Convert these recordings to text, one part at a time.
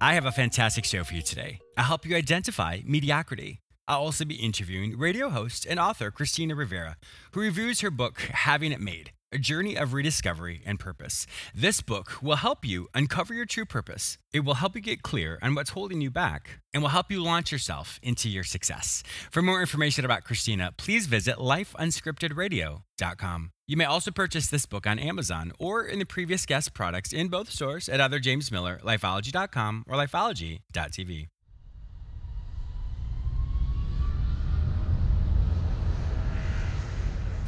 I have a fantastic show for you today. I'll help you identify mediocrity. I'll also be interviewing radio host and author Christina Rivera, who reviews her book, Having It Made A Journey of Rediscovery and Purpose. This book will help you uncover your true purpose. It will help you get clear on what's holding you back and will help you launch yourself into your success. For more information about Christina, please visit lifeunscriptedradio.com. You may also purchase this book on Amazon or in the previous guest products in both stores at either James Miller, lifeology.com, or lifeology.tv.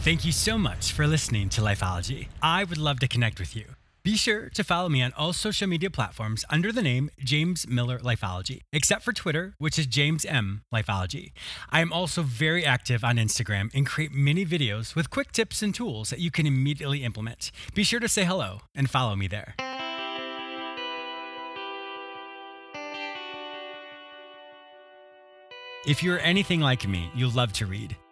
Thank you so much for listening to Lifeology. I would love to connect with you. Be sure to follow me on all social media platforms under the name James Miller Lifeology, except for Twitter, which is James M Lifeology. I am also very active on Instagram and create many videos with quick tips and tools that you can immediately implement. Be sure to say hello and follow me there. If you're anything like me, you love to read.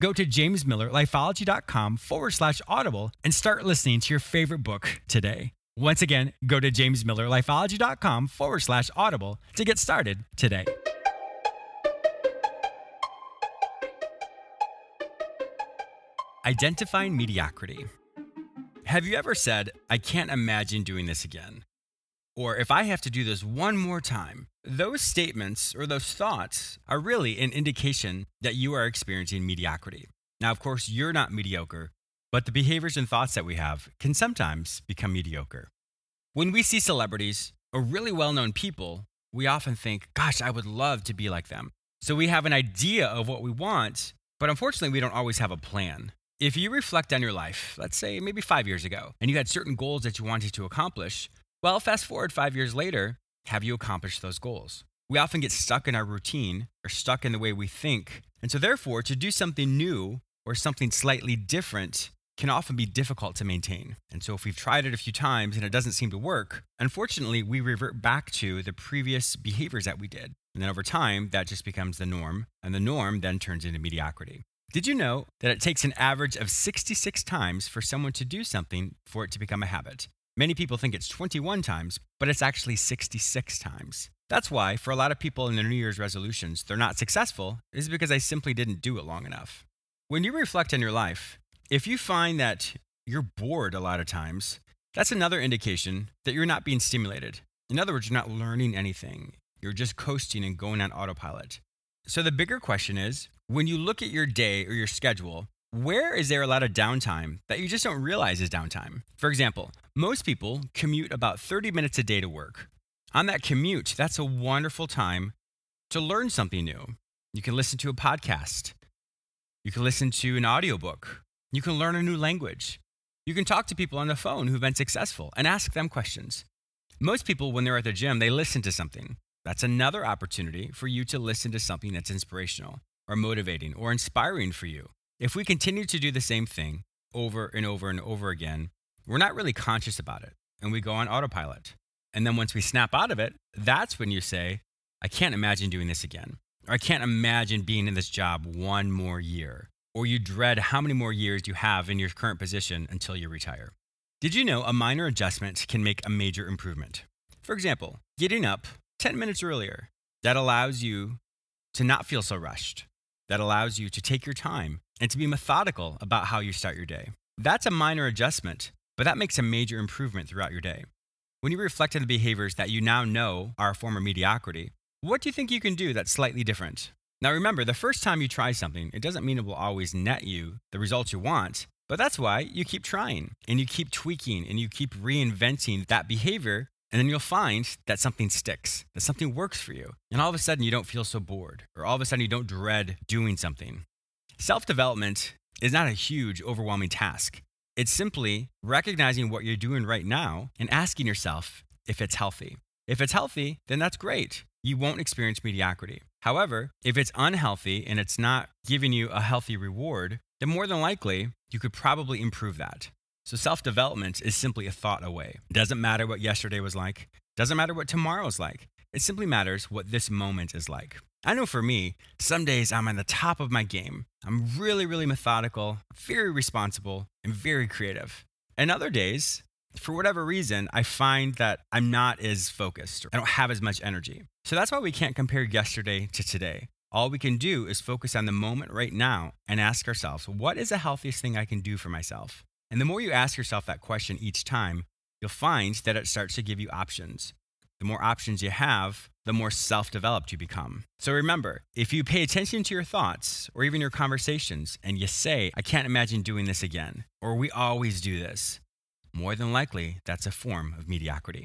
Go to jamesmillerlifeology.com forward slash audible and start listening to your favorite book today. Once again, go to jamesmillerlifeology.com forward slash audible to get started today. Identifying mediocrity. Have you ever said, I can't imagine doing this again? Or if I have to do this one more time, those statements or those thoughts are really an indication that you are experiencing mediocrity. Now, of course, you're not mediocre, but the behaviors and thoughts that we have can sometimes become mediocre. When we see celebrities or really well known people, we often think, gosh, I would love to be like them. So we have an idea of what we want, but unfortunately, we don't always have a plan. If you reflect on your life, let's say maybe five years ago, and you had certain goals that you wanted to accomplish, well, fast forward five years later, have you accomplished those goals? We often get stuck in our routine or stuck in the way we think. And so, therefore, to do something new or something slightly different can often be difficult to maintain. And so, if we've tried it a few times and it doesn't seem to work, unfortunately, we revert back to the previous behaviors that we did. And then over time, that just becomes the norm. And the norm then turns into mediocrity. Did you know that it takes an average of 66 times for someone to do something for it to become a habit? Many people think it's 21 times, but it's actually 66 times. That's why, for a lot of people in their New Year's resolutions, they're not successful, is because they simply didn't do it long enough. When you reflect on your life, if you find that you're bored a lot of times, that's another indication that you're not being stimulated. In other words, you're not learning anything. You're just coasting and going on autopilot. So the bigger question is when you look at your day or your schedule, where is there a lot of downtime that you just don't realize is downtime? For example, most people commute about 30 minutes a day to work. On that commute, that's a wonderful time to learn something new. You can listen to a podcast. You can listen to an audiobook. You can learn a new language. You can talk to people on the phone who've been successful and ask them questions. Most people, when they're at the gym, they listen to something. That's another opportunity for you to listen to something that's inspirational or motivating or inspiring for you. If we continue to do the same thing over and over and over again, we're not really conscious about it and we go on autopilot. And then once we snap out of it, that's when you say, I can't imagine doing this again. Or I can't imagine being in this job one more year. Or you dread how many more years you have in your current position until you retire. Did you know a minor adjustment can make a major improvement? For example, getting up 10 minutes earlier. That allows you to not feel so rushed. That allows you to take your time and to be methodical about how you start your day. That's a minor adjustment, but that makes a major improvement throughout your day. When you reflect on the behaviors that you now know are a form of mediocrity, what do you think you can do that's slightly different? Now, remember, the first time you try something, it doesn't mean it will always net you the results you want, but that's why you keep trying and you keep tweaking and you keep reinventing that behavior. And then you'll find that something sticks, that something works for you. And all of a sudden, you don't feel so bored, or all of a sudden, you don't dread doing something. Self development is not a huge, overwhelming task. It's simply recognizing what you're doing right now and asking yourself if it's healthy. If it's healthy, then that's great. You won't experience mediocrity. However, if it's unhealthy and it's not giving you a healthy reward, then more than likely, you could probably improve that. So self development is simply a thought away. It doesn't matter what yesterday was like, doesn't matter what tomorrow's like. It simply matters what this moment is like. I know for me, some days I'm on the top of my game. I'm really, really methodical, very responsible, and very creative. And other days, for whatever reason, I find that I'm not as focused. I don't have as much energy. So that's why we can't compare yesterday to today. All we can do is focus on the moment right now and ask ourselves, what is the healthiest thing I can do for myself? And the more you ask yourself that question each time, you'll find that it starts to give you options. The more options you have, the more self developed you become. So remember, if you pay attention to your thoughts or even your conversations and you say, I can't imagine doing this again, or we always do this, more than likely that's a form of mediocrity.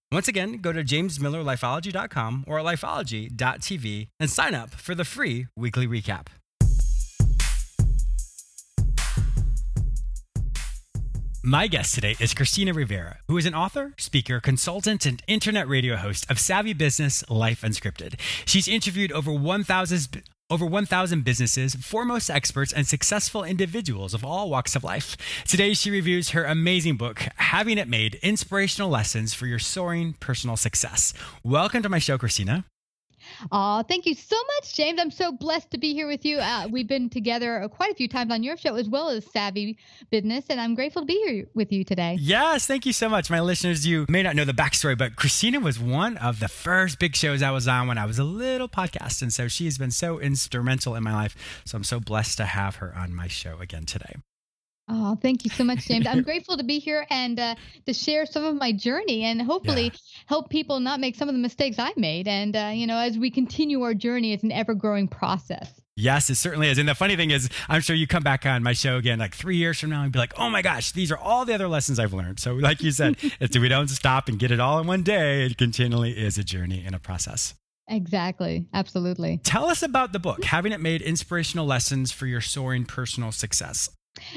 Once again, go to jamesmillerlifeology.com or lifeology.tv and sign up for the free weekly recap. My guest today is Christina Rivera, who is an author, speaker, consultant, and internet radio host of Savvy Business Life Unscripted. She's interviewed over 1,000 over 1,000 businesses, foremost experts, and successful individuals of all walks of life. Today, she reviews her amazing book, Having It Made Inspirational Lessons for Your Soaring Personal Success. Welcome to my show, Christina. Oh, thank you so much, James. I'm so blessed to be here with you. Uh, we've been together quite a few times on your show as well as Savvy Business, and I'm grateful to be here with you today. Yes, thank you so much. My listeners, you may not know the backstory, but Christina was one of the first big shows I was on when I was a little podcast. And so she has been so instrumental in my life. So I'm so blessed to have her on my show again today. Oh, thank you so much, James. I'm grateful to be here and uh, to share some of my journey and hopefully yeah. help people not make some of the mistakes I made. And, uh, you know, as we continue our journey, it's an ever growing process. Yes, it certainly is. And the funny thing is, I'm sure you come back on my show again like three years from now and be like, oh my gosh, these are all the other lessons I've learned. So, like you said, if we don't stop and get it all in one day, it continually is a journey and a process. Exactly. Absolutely. Tell us about the book, Having It Made Inspirational Lessons for Your Soaring Personal Success.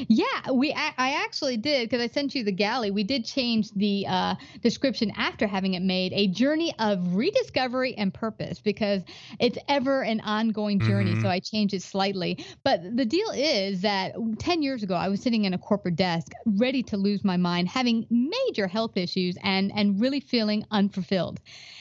Yeah, we I actually did because I sent you the galley. We did change the uh, description after having it made a journey of rediscovery and purpose because it's ever an ongoing journey. Mm-hmm. So I changed it slightly. But the deal is that 10 years ago, I was sitting in a corporate desk ready to lose my mind, having major health issues and and really feeling unfulfilled.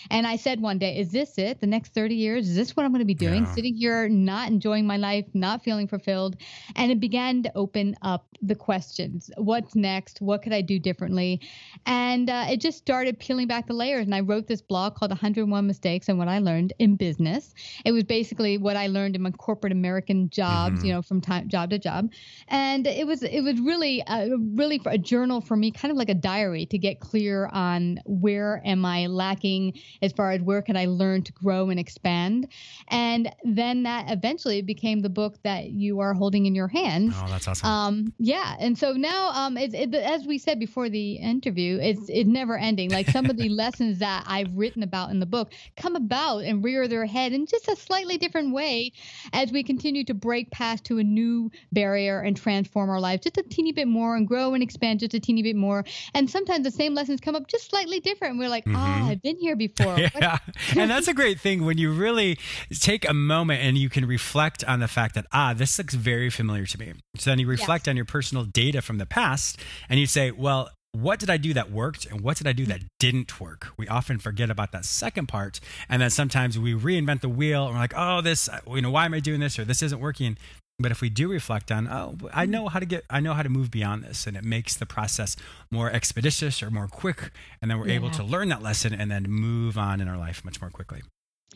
And I said one day, "Is this it? The next 30 years? Is this what I'm going to be doing? Yeah. Sitting here, not enjoying my life, not feeling fulfilled?" And it began to open open up the questions. What's next? What could I do differently? And uh, it just started peeling back the layers. And I wrote this blog called 101 Mistakes and What I Learned in Business. It was basically what I learned in my corporate American jobs, mm-hmm. you know, from time job to job. And it was it was really a, really a journal for me, kind of like a diary to get clear on where am I lacking as far as where can I learn to grow and expand. And then that eventually became the book that you are holding in your hands. Oh, that's awesome. Um, yeah, and so now, um, it's, it, as we said before the interview, it's it's never ending. Like some of the lessons that I've written about in the book come about and rear their head in just a slightly different way as we continue to break past to a new barrier and transform our lives just a teeny bit more and grow and expand just a teeny bit more. And sometimes the same lessons come up just slightly different. we're like, ah, mm-hmm. oh, I've been here before. yeah, and that's a great thing when you really take a moment and you can reflect on the fact that ah, this looks very familiar to me. So then you reflect on your personal data from the past and you say, well, what did I do that worked and what did I do that didn't work? We often forget about that second part. And then sometimes we reinvent the wheel and we're like, oh, this, uh, you know, why am I doing this or this isn't working? But if we do reflect on, oh, I mm-hmm. know how to get, I know how to move beyond this, and it makes the process more expeditious or more quick, and then we're yeah. able to learn that lesson and then move on in our life much more quickly.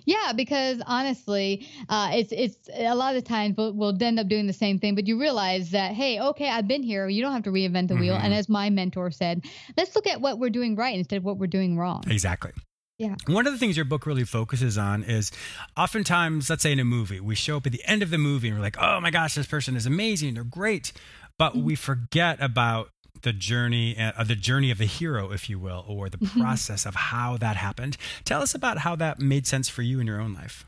Yeah, because honestly, uh, it's it's a lot of times we'll, we'll end up doing the same thing, but you realize that hey, okay, I've been here. You don't have to reinvent the mm-hmm. wheel. And mm-hmm. as my mentor said, let's look at what we're doing right instead of what we're doing wrong. Exactly. Yeah. One of the things your book really focuses on is oftentimes, let's say in a movie, we show up at the end of the movie and we're like, oh my gosh, this person is amazing, they're great, but mm-hmm. we forget about the journey uh, the journey of the hero if you will or the mm-hmm. process of how that happened tell us about how that made sense for you in your own life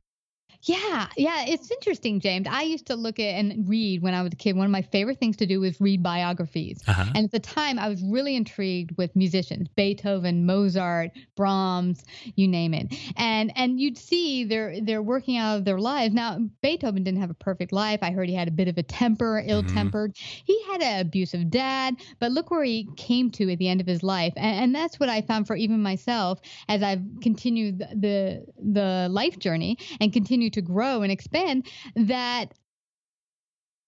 yeah, yeah, it's interesting, James. I used to look at and read when I was a kid. One of my favorite things to do was read biographies. Uh-huh. And at the time, I was really intrigued with musicians, Beethoven, Mozart, Brahms, you name it. And and you'd see they're they're working out of their lives. Now, Beethoven didn't have a perfect life. I heard he had a bit of a temper, mm-hmm. ill-tempered. Mm-hmm. He had an abusive dad, but look where he came to at the end of his life. And, and that's what I found for even myself as I've continued the the life journey and continued continue to grow and expand that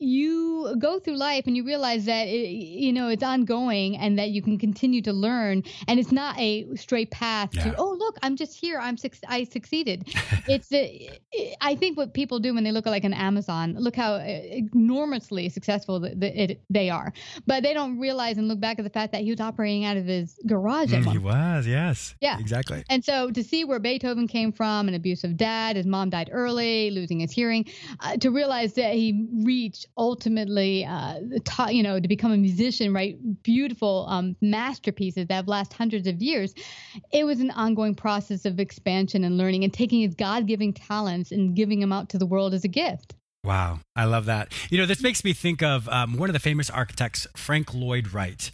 you go through life and you realize that it, you know it's ongoing and that you can continue to learn and it's not a straight path yeah. to oh look i'm just here. I'm i succeeded. It's a, i think what people do when they look at like an amazon look how uh, enormously successful the, the, it, they are. But they don't realize and look back at the fact that he was operating out of his garage mm, he was yes. Yeah. Exactly. And so to see where beethoven came from an abusive dad his mom died early losing his hearing uh, to realize that he reached ultimately, uh, ta- you know, to become a musician, write beautiful um, masterpieces that have last hundreds of years. It was an ongoing process of expansion and learning and taking his God-given talents and giving them out to the world as a gift. Wow, I love that. You know, this makes me think of um, one of the famous architects, Frank Lloyd Wright.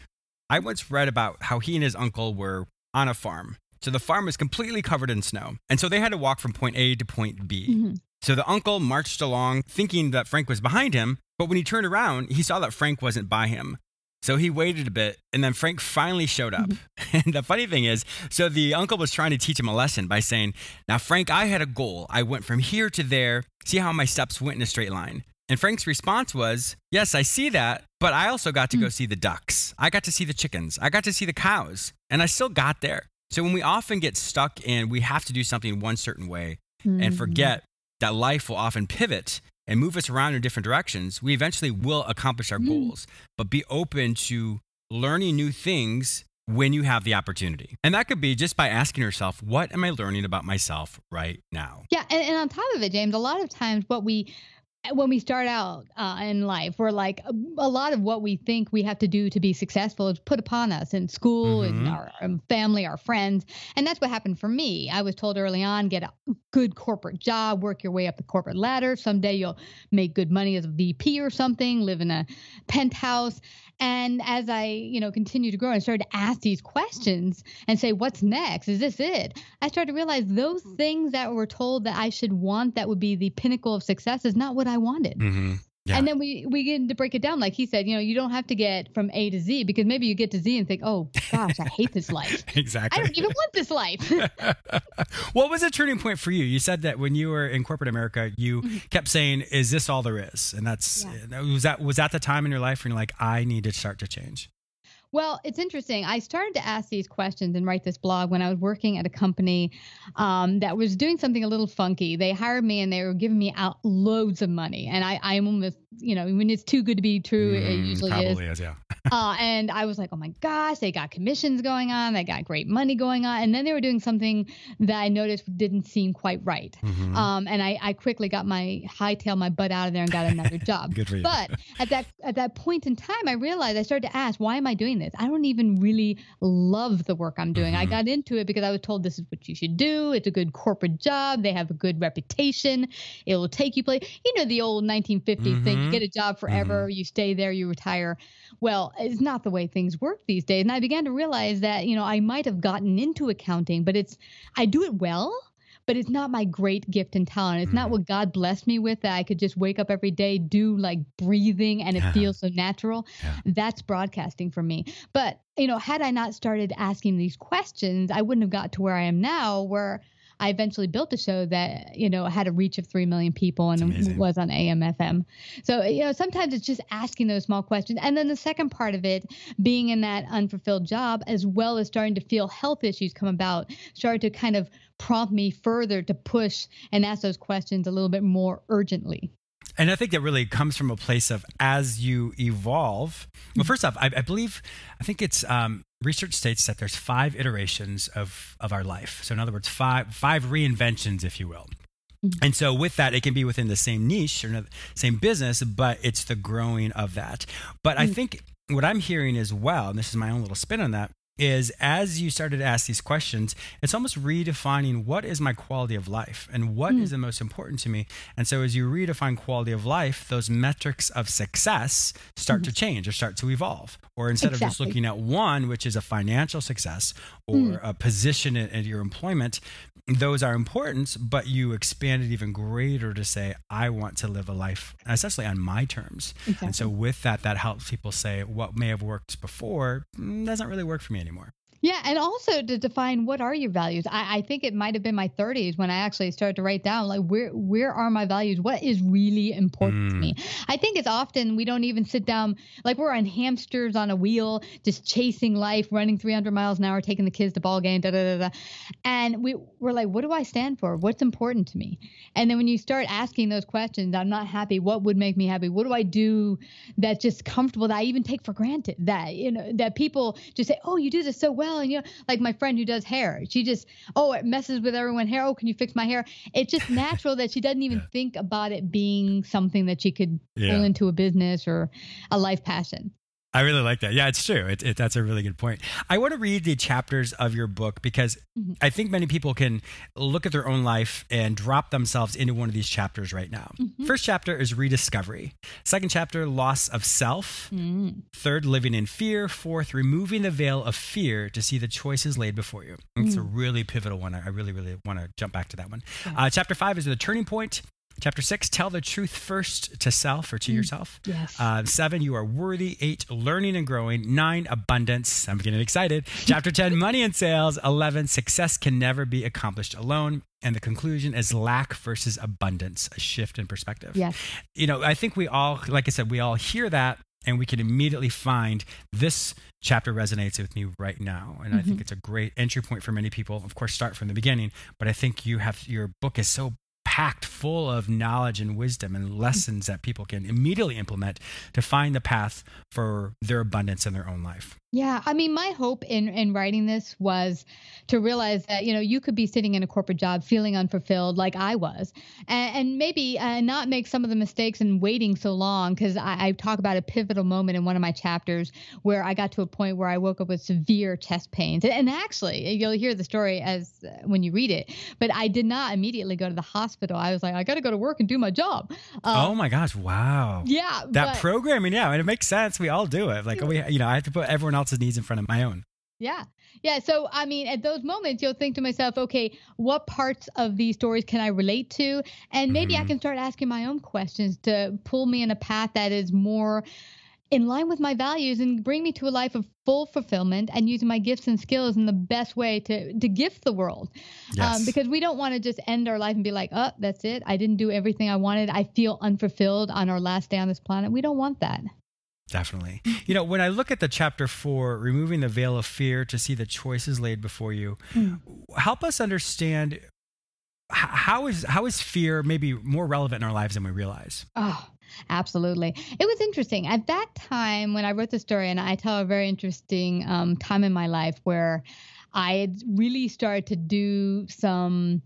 I once read about how he and his uncle were on a farm. So the farm was completely covered in snow. And so they had to walk from point A to point B. Mm-hmm. So the uncle marched along thinking that Frank was behind him, but when he turned around, he saw that Frank wasn't by him. So he waited a bit, and then Frank finally showed up. Mm-hmm. And the funny thing is, so the uncle was trying to teach him a lesson by saying, Now, Frank, I had a goal. I went from here to there. See how my steps went in a straight line. And Frank's response was, Yes, I see that, but I also got to go mm. see the ducks. I got to see the chickens. I got to see the cows, and I still got there. So when we often get stuck in we have to do something one certain way mm-hmm. and forget that life will often pivot and move us around in different directions, we eventually will accomplish our mm. goals. But be open to learning new things when you have the opportunity. And that could be just by asking yourself, what am I learning about myself right now? Yeah. And, and on top of it, James, a lot of times what we when we start out uh, in life, we're like a, a, lot of what we think we have to do to be successful is put upon us in school mm-hmm. and our um, family, our friends, and that's what happened for me. I was told early on, get a good corporate job, work your way up the corporate ladder. Someday you'll make good money as a VP or something, live in a penthouse. And as I, you know, continue to grow and started to ask these questions and say, what's next? Is this it? I started to realize those things that were told that I should want that would be the pinnacle of success is not what I wanted. Mm-hmm. Yeah. And then we we get to break it down, like he said, you know, you don't have to get from A to Z because maybe you get to Z and think, oh gosh, I hate this life. exactly. I don't even want this life. what was a turning point for you? You said that when you were in corporate America, you mm-hmm. kept saying, "Is this all there is?" And that's yeah. was that was that the time in your life when you're like, I need to start to change. Well, it's interesting. I started to ask these questions and write this blog when I was working at a company um, that was doing something a little funky. They hired me and they were giving me out loads of money, and I, I'm almost, you know, when it's too good to be true, mm, it usually probably is. is yeah. uh, and I was like, oh my gosh, they got commissions going on, they got great money going on, and then they were doing something that I noticed didn't seem quite right. Mm-hmm. Um, and I, I quickly got my hightail my butt out of there and got another job. good for you. But at that at that point in time, I realized I started to ask, why am I doing this? I don't even really love the work I'm doing. Mm-hmm. I got into it because I was told this is what you should do. It's a good corporate job. They have a good reputation. It will take you place. You know the old 1950s mm-hmm. thing. You mm-hmm. get a job forever. Mm-hmm. You stay there. You retire. Well, it's not the way things work these days. And I began to realize that you know I might have gotten into accounting, but it's I do it well but it's not my great gift and talent. It's not Mm. what God blessed me with that I could just wake up every day, do like breathing, and it Yeah. feels so natural. Yeah. That's broadcasting for me. But, you know, had I not started asking these questions, I wouldn't have got to where I am now, where I eventually built a show that, you know, had a reach of 3 million people and was on AM, FM. So, you know, sometimes it's just asking those small questions. And then the second part of it, being in that unfulfilled job, as well as starting to feel health issues come about, started to kind of prompt me further to push and ask those questions a little bit more urgently. And I think that really comes from a place of as you evolve. Well, first off, I, I believe, I think it's um, research states that there's five iterations of of our life. So in other words, five five reinventions, if you will. Mhm. And so with that, it can be within the same niche or the same business, but it's the growing of that. But I Mm. think what I'm hearing as well, and this is my own little spin on that, is as you started to ask these questions, it's almost redefining what is my quality of life and what is Mm. the most important to me. And so as you redefine quality of life, those metrics of success start to change or start to evolve. Or instead of just looking at one, which is a financial success or a position in, in your employment, those are important, but you expand it even greater to say, I want to live a life essentially on my terms. Exactly. And so with that, that helps people say what may have worked before doesn't really work for me anymore. Yeah, and also to define what are your values. I, I think it might have been my 30s when I actually started to write down like where where are my values? What is really important to Mm. me? I think it's often we don't even sit down like we're on hamsters on a wheel, just chasing life, running 300 miles an hour, taking the kids to ball game, da da da da, and we we're like, what do I stand for? What's important to me? And then when you start asking those questions, I'm not happy. What would make me happy? What do I do that's just comfortable that I even take for granted? That you know that people just say, oh, you do this so well, and you know, like my friend who does hair, she just oh, it messes with everyone hair. Oh, can you fix my hair? It's just natural that she doesn't even Yeah. think about it being something that she could Yeah. pull into a business or a life passion. I really like that. Yeah, it's true. It, it, that's a really good point. I want to read the chapters of your book because Mhm. I think many people can look at their own life and drop themselves into one of these chapters right now. Mhm. First chapter is rediscovery. Second chapter, loss of self. Mm. Third, living in fear. Fourth, removing the veil of fear to see the choices laid before you. It's a really pivotal one. I I really, really want to jump back to that one. Yeah. Uh, chapter five is the turning point. Chapter six, tell the truth first to self or to yourself. Yes. Uh, seven, you are worthy. Eight, learning and growing. Nine, abundance. I'm getting excited. Chapter 10, money and sales. 11, success can never be accomplished alone. And the conclusion is lack versus abundance, a shift in perspective. yes. You know, I think we all, like I said, we all hear that and we can immediately find this chapter resonates with me right now. And I think it's a great entry point for many people. Of course, start from the beginning, but I think you have your book is so packed full of knowledge and wisdom and lessons that people can immediately implement to find the path for their abundance in their own life. Yeah, I mean, my hope in in writing this was to realize that you know you could be sitting in a corporate job feeling unfulfilled, like I was, and, and maybe uh, not make some of the mistakes and waiting so long. Because I, I talk about a pivotal moment in one of my chapters where I got to a point where I woke up with severe chest pains, and, and actually you'll hear the story as uh, when you read it. But I did not immediately go to the hospital. I was like, I got to go to work and do my job. Uh, oh my gosh, wow. yeah, That but- programming, yeah, and it makes sense. We all do it. Like we, you know, I have to put everyone else's needs in front of my own. Yeah. Yeah. So, I mean, at those moments, you'll think to myself, okay, what parts of these stories can I relate to? And maybe I Mhm. can start asking my own questions to pull me in a path that is more in line with my values and bring me to a life of full fulfillment and using my gifts and skills in the best way to, to gift the world. Yes. Um, because we don't want to just end our life and be like, oh, that's it. I didn't do everything I wanted. I feel unfulfilled on our last day on this planet. We don't want that. Definitely. You know, when I look at the chapter four, removing the veil of fear to see the choices laid before you, Mm. help us understand how is how is fear maybe more relevant in our lives than we realize? Oh, absolutely. It was interesting. At that time, when I wrote the story, and I tell a very interesting um, time in my life where I had really started to do some.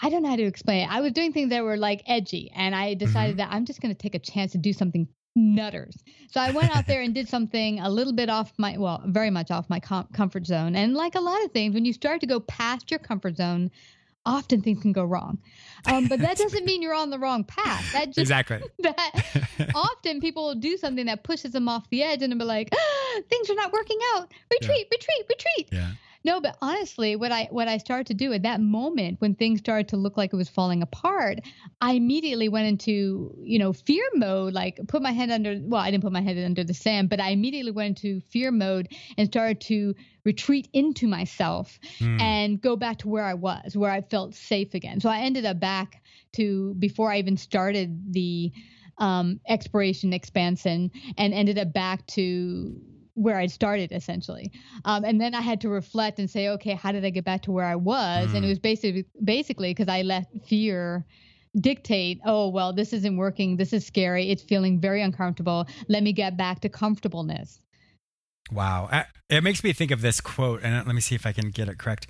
I don't know how to explain it. I was doing things that were like edgy, and I decided that I'm just going to take a chance to do something nutters. So I went out there and did something a little bit off my, well, very much off my com- comfort zone. And like a lot of things, when you start to go past your comfort zone, often things can go wrong. Um, but that doesn't mean you're on the wrong path. That just exactly. that often people will do something that pushes them off the edge and they'll be like, ah, things are not working out. Retreat, retreat, retreat. yeah. No, but honestly, what I what I started to do at that moment when things started to look like it was falling apart, I immediately went into you know fear mode. Like put my head under. Well, I didn't put my head under the sand, but I immediately went into fear mode and started to retreat into myself mm. and go back to where I was, where I felt safe again. So I ended up back to before I even started the um, exploration expansion and ended up back to where I started essentially. Um, and then I had to reflect and say, okay, how did I get back to where I was? Mm. And it mm. was basically basically because I let fear dictate, oh well, this isn't working, this is scary, it's feeling very uncomfortable. Let me get back to comfortableness. Wow. It makes me think of this quote, and let me see if I can get it correct.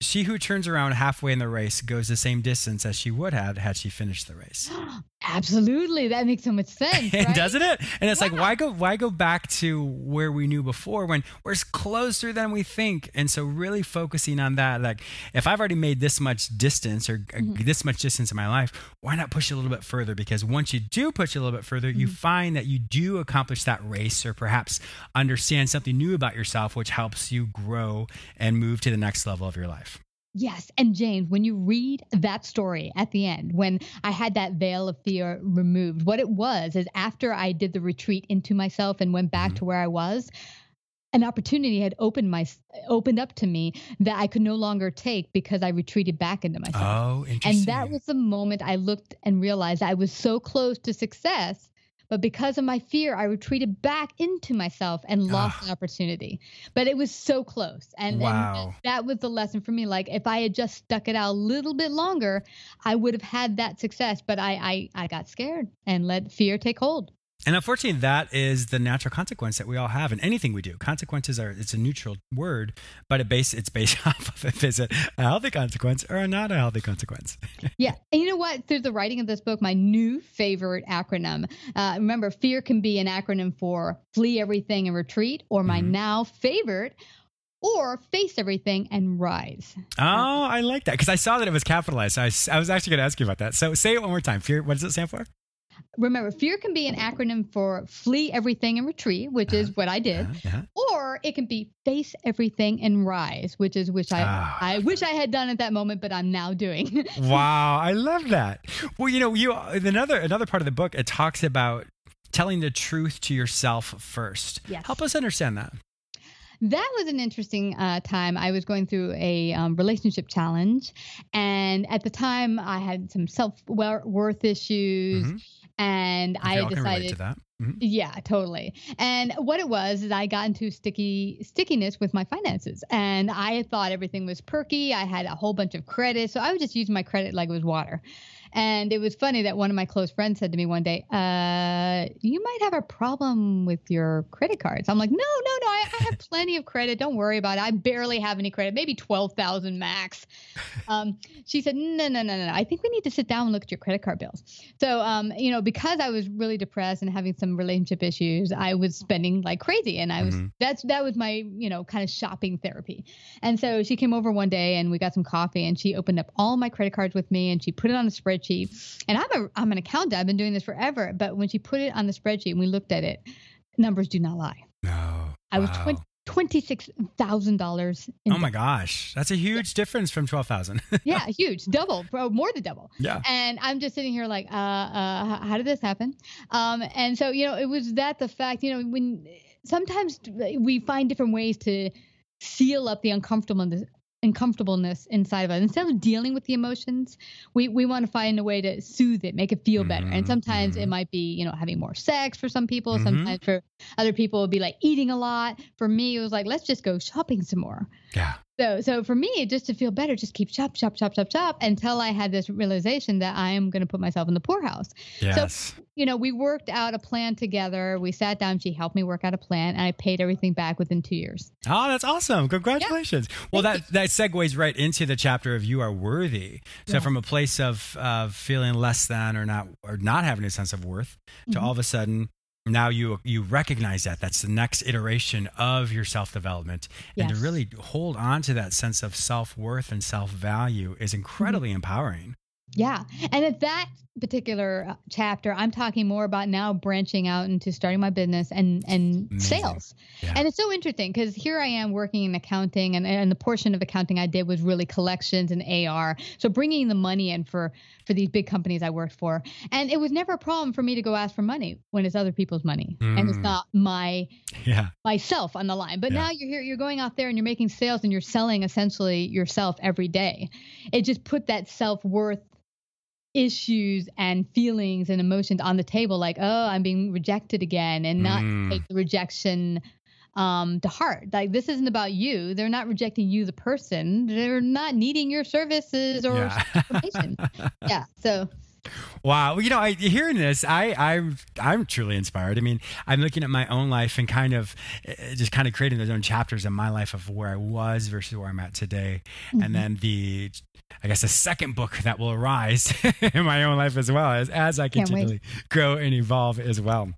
She who turns around halfway in the race goes the same distance as she would have had she finished the race. Absolutely, that makes so much sense, right? doesn't it? And it's yeah. like, why go, why go back to where we knew before when we're closer than we think? And so, really focusing on that, like, if I've already made this much distance or uh, mm-hmm. this much distance in my life, why not push a little bit further? Because once you do push a little bit further, mm-hmm. you find that you do accomplish that race, or perhaps understand something new about yourself, which helps you grow and move to the next level of your life. Yes. And James, when you read that story at the end, when I had that veil of fear removed, what it was is after I did the retreat into myself and went back mm-hmm. to where I was, an opportunity had opened my opened up to me that I could no longer take because I retreated back into myself. Oh, interesting. And that was the moment I looked and realized I was so close to success but because of my fear, I retreated back into myself and lost ah. the opportunity. But it was so close. And, wow. and that was the lesson for me. Like if I had just stuck it out a little bit longer, I would have had that success. But I, I, I got scared and let fear take hold. And unfortunately, that is the natural consequence that we all have in anything we do. Consequences are it's a neutral word, but it base it's based off of if it's a healthy consequence or not a healthy consequence. yeah, and you know what? Through the writing of this book, my new favorite acronym. Uh, remember, fear can be an acronym for flee everything and retreat, or my mm-hmm. now favorite or face everything and rise. Oh, I like that because I saw that it was capitalized. So I, I was actually going to ask you about that. So say it one more time. Fear. What does it stand for? Remember, fear can be an acronym for flee everything and retreat, which uh, is what I did, uh, uh, or it can be face everything and rise, which is which I ah. I wish I had done at that moment, but I'm now doing. wow, I love that. Well, you know, you another another part of the book it talks about telling the truth to yourself first. Yes. Help us understand that that was an interesting uh, time. I was going through a um, relationship challenge, and at the time, I had some self worth issues. Mm-hmm and I, I decided mm-hmm. yeah totally. And what it was is I got into sticky stickiness with my finances. And I thought everything was perky. I had a whole bunch of credit. So I was just using my credit like it was water and it was funny that one of my close friends said to me one day, uh, you might have a problem with your credit cards. I'm like, no, no, no, I, I have plenty of credit. Don't worry about it. I barely have any credit, maybe 12,000 max. Um, she said, no, no, no, no, no. I think we need to sit down and look at your credit card bills. So, um, you know, because I was really depressed and having some relationship issues, I was spending like crazy. And I was, mm-hmm. that's, that was my, you know, kind of shopping therapy. And so she came over one day and we got some coffee and she opened up all my credit cards with me and she put it on a spreadsheet spreadsheet. And I'm a I'm an accountant. I've been doing this forever. But when she put it on the spreadsheet and we looked at it, numbers do not lie. No. I was wow. 20, Twenty-six thousand dollars. Oh my gosh, that's a huge yeah. difference from twelve thousand. yeah, huge, double, bro, more than double. Yeah. And I'm just sitting here like, uh, uh, how did this happen? Um, and so you know, it was that the fact, you know, when sometimes we find different ways to seal up the uncomfortableness uncomfortableness inside of us. Instead of dealing with the emotions, we, we want to find a way to soothe it, make it feel better. Mm-hmm. And sometimes mm-hmm. it might be, you know, having more sex for some people. Mm-hmm. Sometimes for other people, it would be like eating a lot. For me, it was like, let's just go shopping some more. Yeah. So, so for me, just to feel better, just keep chop, chop, chop, chop, chop until I had this realization that I am going to put myself in the poorhouse. Yes. So, you know, we worked out a plan together. We sat down. She helped me work out a plan, and I paid everything back within two years. Oh, that's awesome! Congratulations. Yeah. Well, that that segues right into the chapter of you are worthy. So, yeah. from a place of of feeling less than or not or not having a sense of worth to mm-hmm. all of a sudden now you you recognize that that's the next iteration of your self-development yes. and to really hold on to that sense of self-worth and self-value is incredibly mm-hmm. empowering Yeah. And at that particular uh, chapter, I'm talking more about now branching out into starting my business and and Amazing. sales. Yeah. And it's so interesting because here I am working in accounting, and, and the portion of accounting I did was really collections and AR. So bringing the money in for for these big companies I worked for, and it was never a problem for me to go ask for money when it's other people's money and it's Mm. not my Yeah. myself on the line. But Yeah. now you're here, you're going out there and you're making sales and you're selling essentially yourself every day. It just put that self worth issues and feelings and emotions on the table like oh i'm being rejected again and not Mm. take the rejection um to heart like this isn't about you they're not rejecting you the person they're not needing your services or Yeah. yeah so Wow. You know, I, hearing this, I, I'm, I'm truly inspired. I mean, I'm looking at my own life and kind of uh, just kind of creating those own chapters in my life of where I was versus where I'm at today. Mhm. And then the, I guess a second book that will arise in my own life as well as, as I continually grow and evolve as well.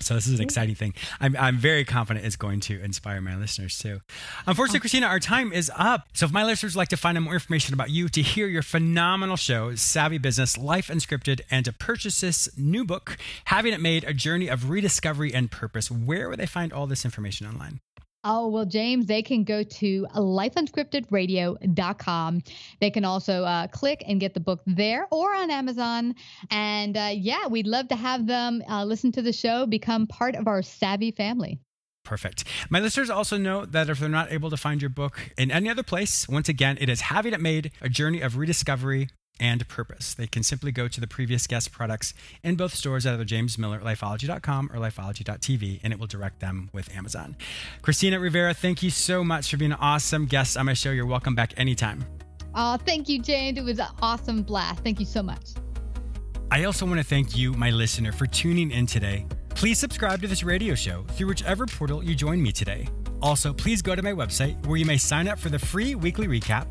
So this is an exciting thing. I'm, I'm very confident it's going to inspire my listeners too. Unfortunately, Christina, our time is up. So if my listeners would like to find out more information about you, to hear your phenomenal show, Savvy Business, Life Unscripted, and to purchase this new book, Having It Made, A Journey of Rediscovery and Purpose, where would they find all this information online? Oh, well, James, they can go to lifeunscriptedradio.com. They can also uh, click and get the book there or on Amazon. And uh, yeah, we'd love to have them uh, listen to the show, become part of our savvy family. Perfect. My listeners also know that if they're not able to find your book in any other place, once again, it is Having It Made, A Journey of Rediscovery and Purpose. They can simply go to the previous guest products in both stores at either James Miller, lifeology.com or lifeology.tv, and it will direct them with Amazon. Christina Rivera, thank you so much for being an awesome guest on my show. You're welcome back anytime. Oh, thank you, James. It was an awesome blast. Thank you so much. I also want to thank you, my listener, for tuning in today. Please subscribe to this radio show through whichever portal you join me today. Also, please go to my website where you may sign up for the free weekly recap,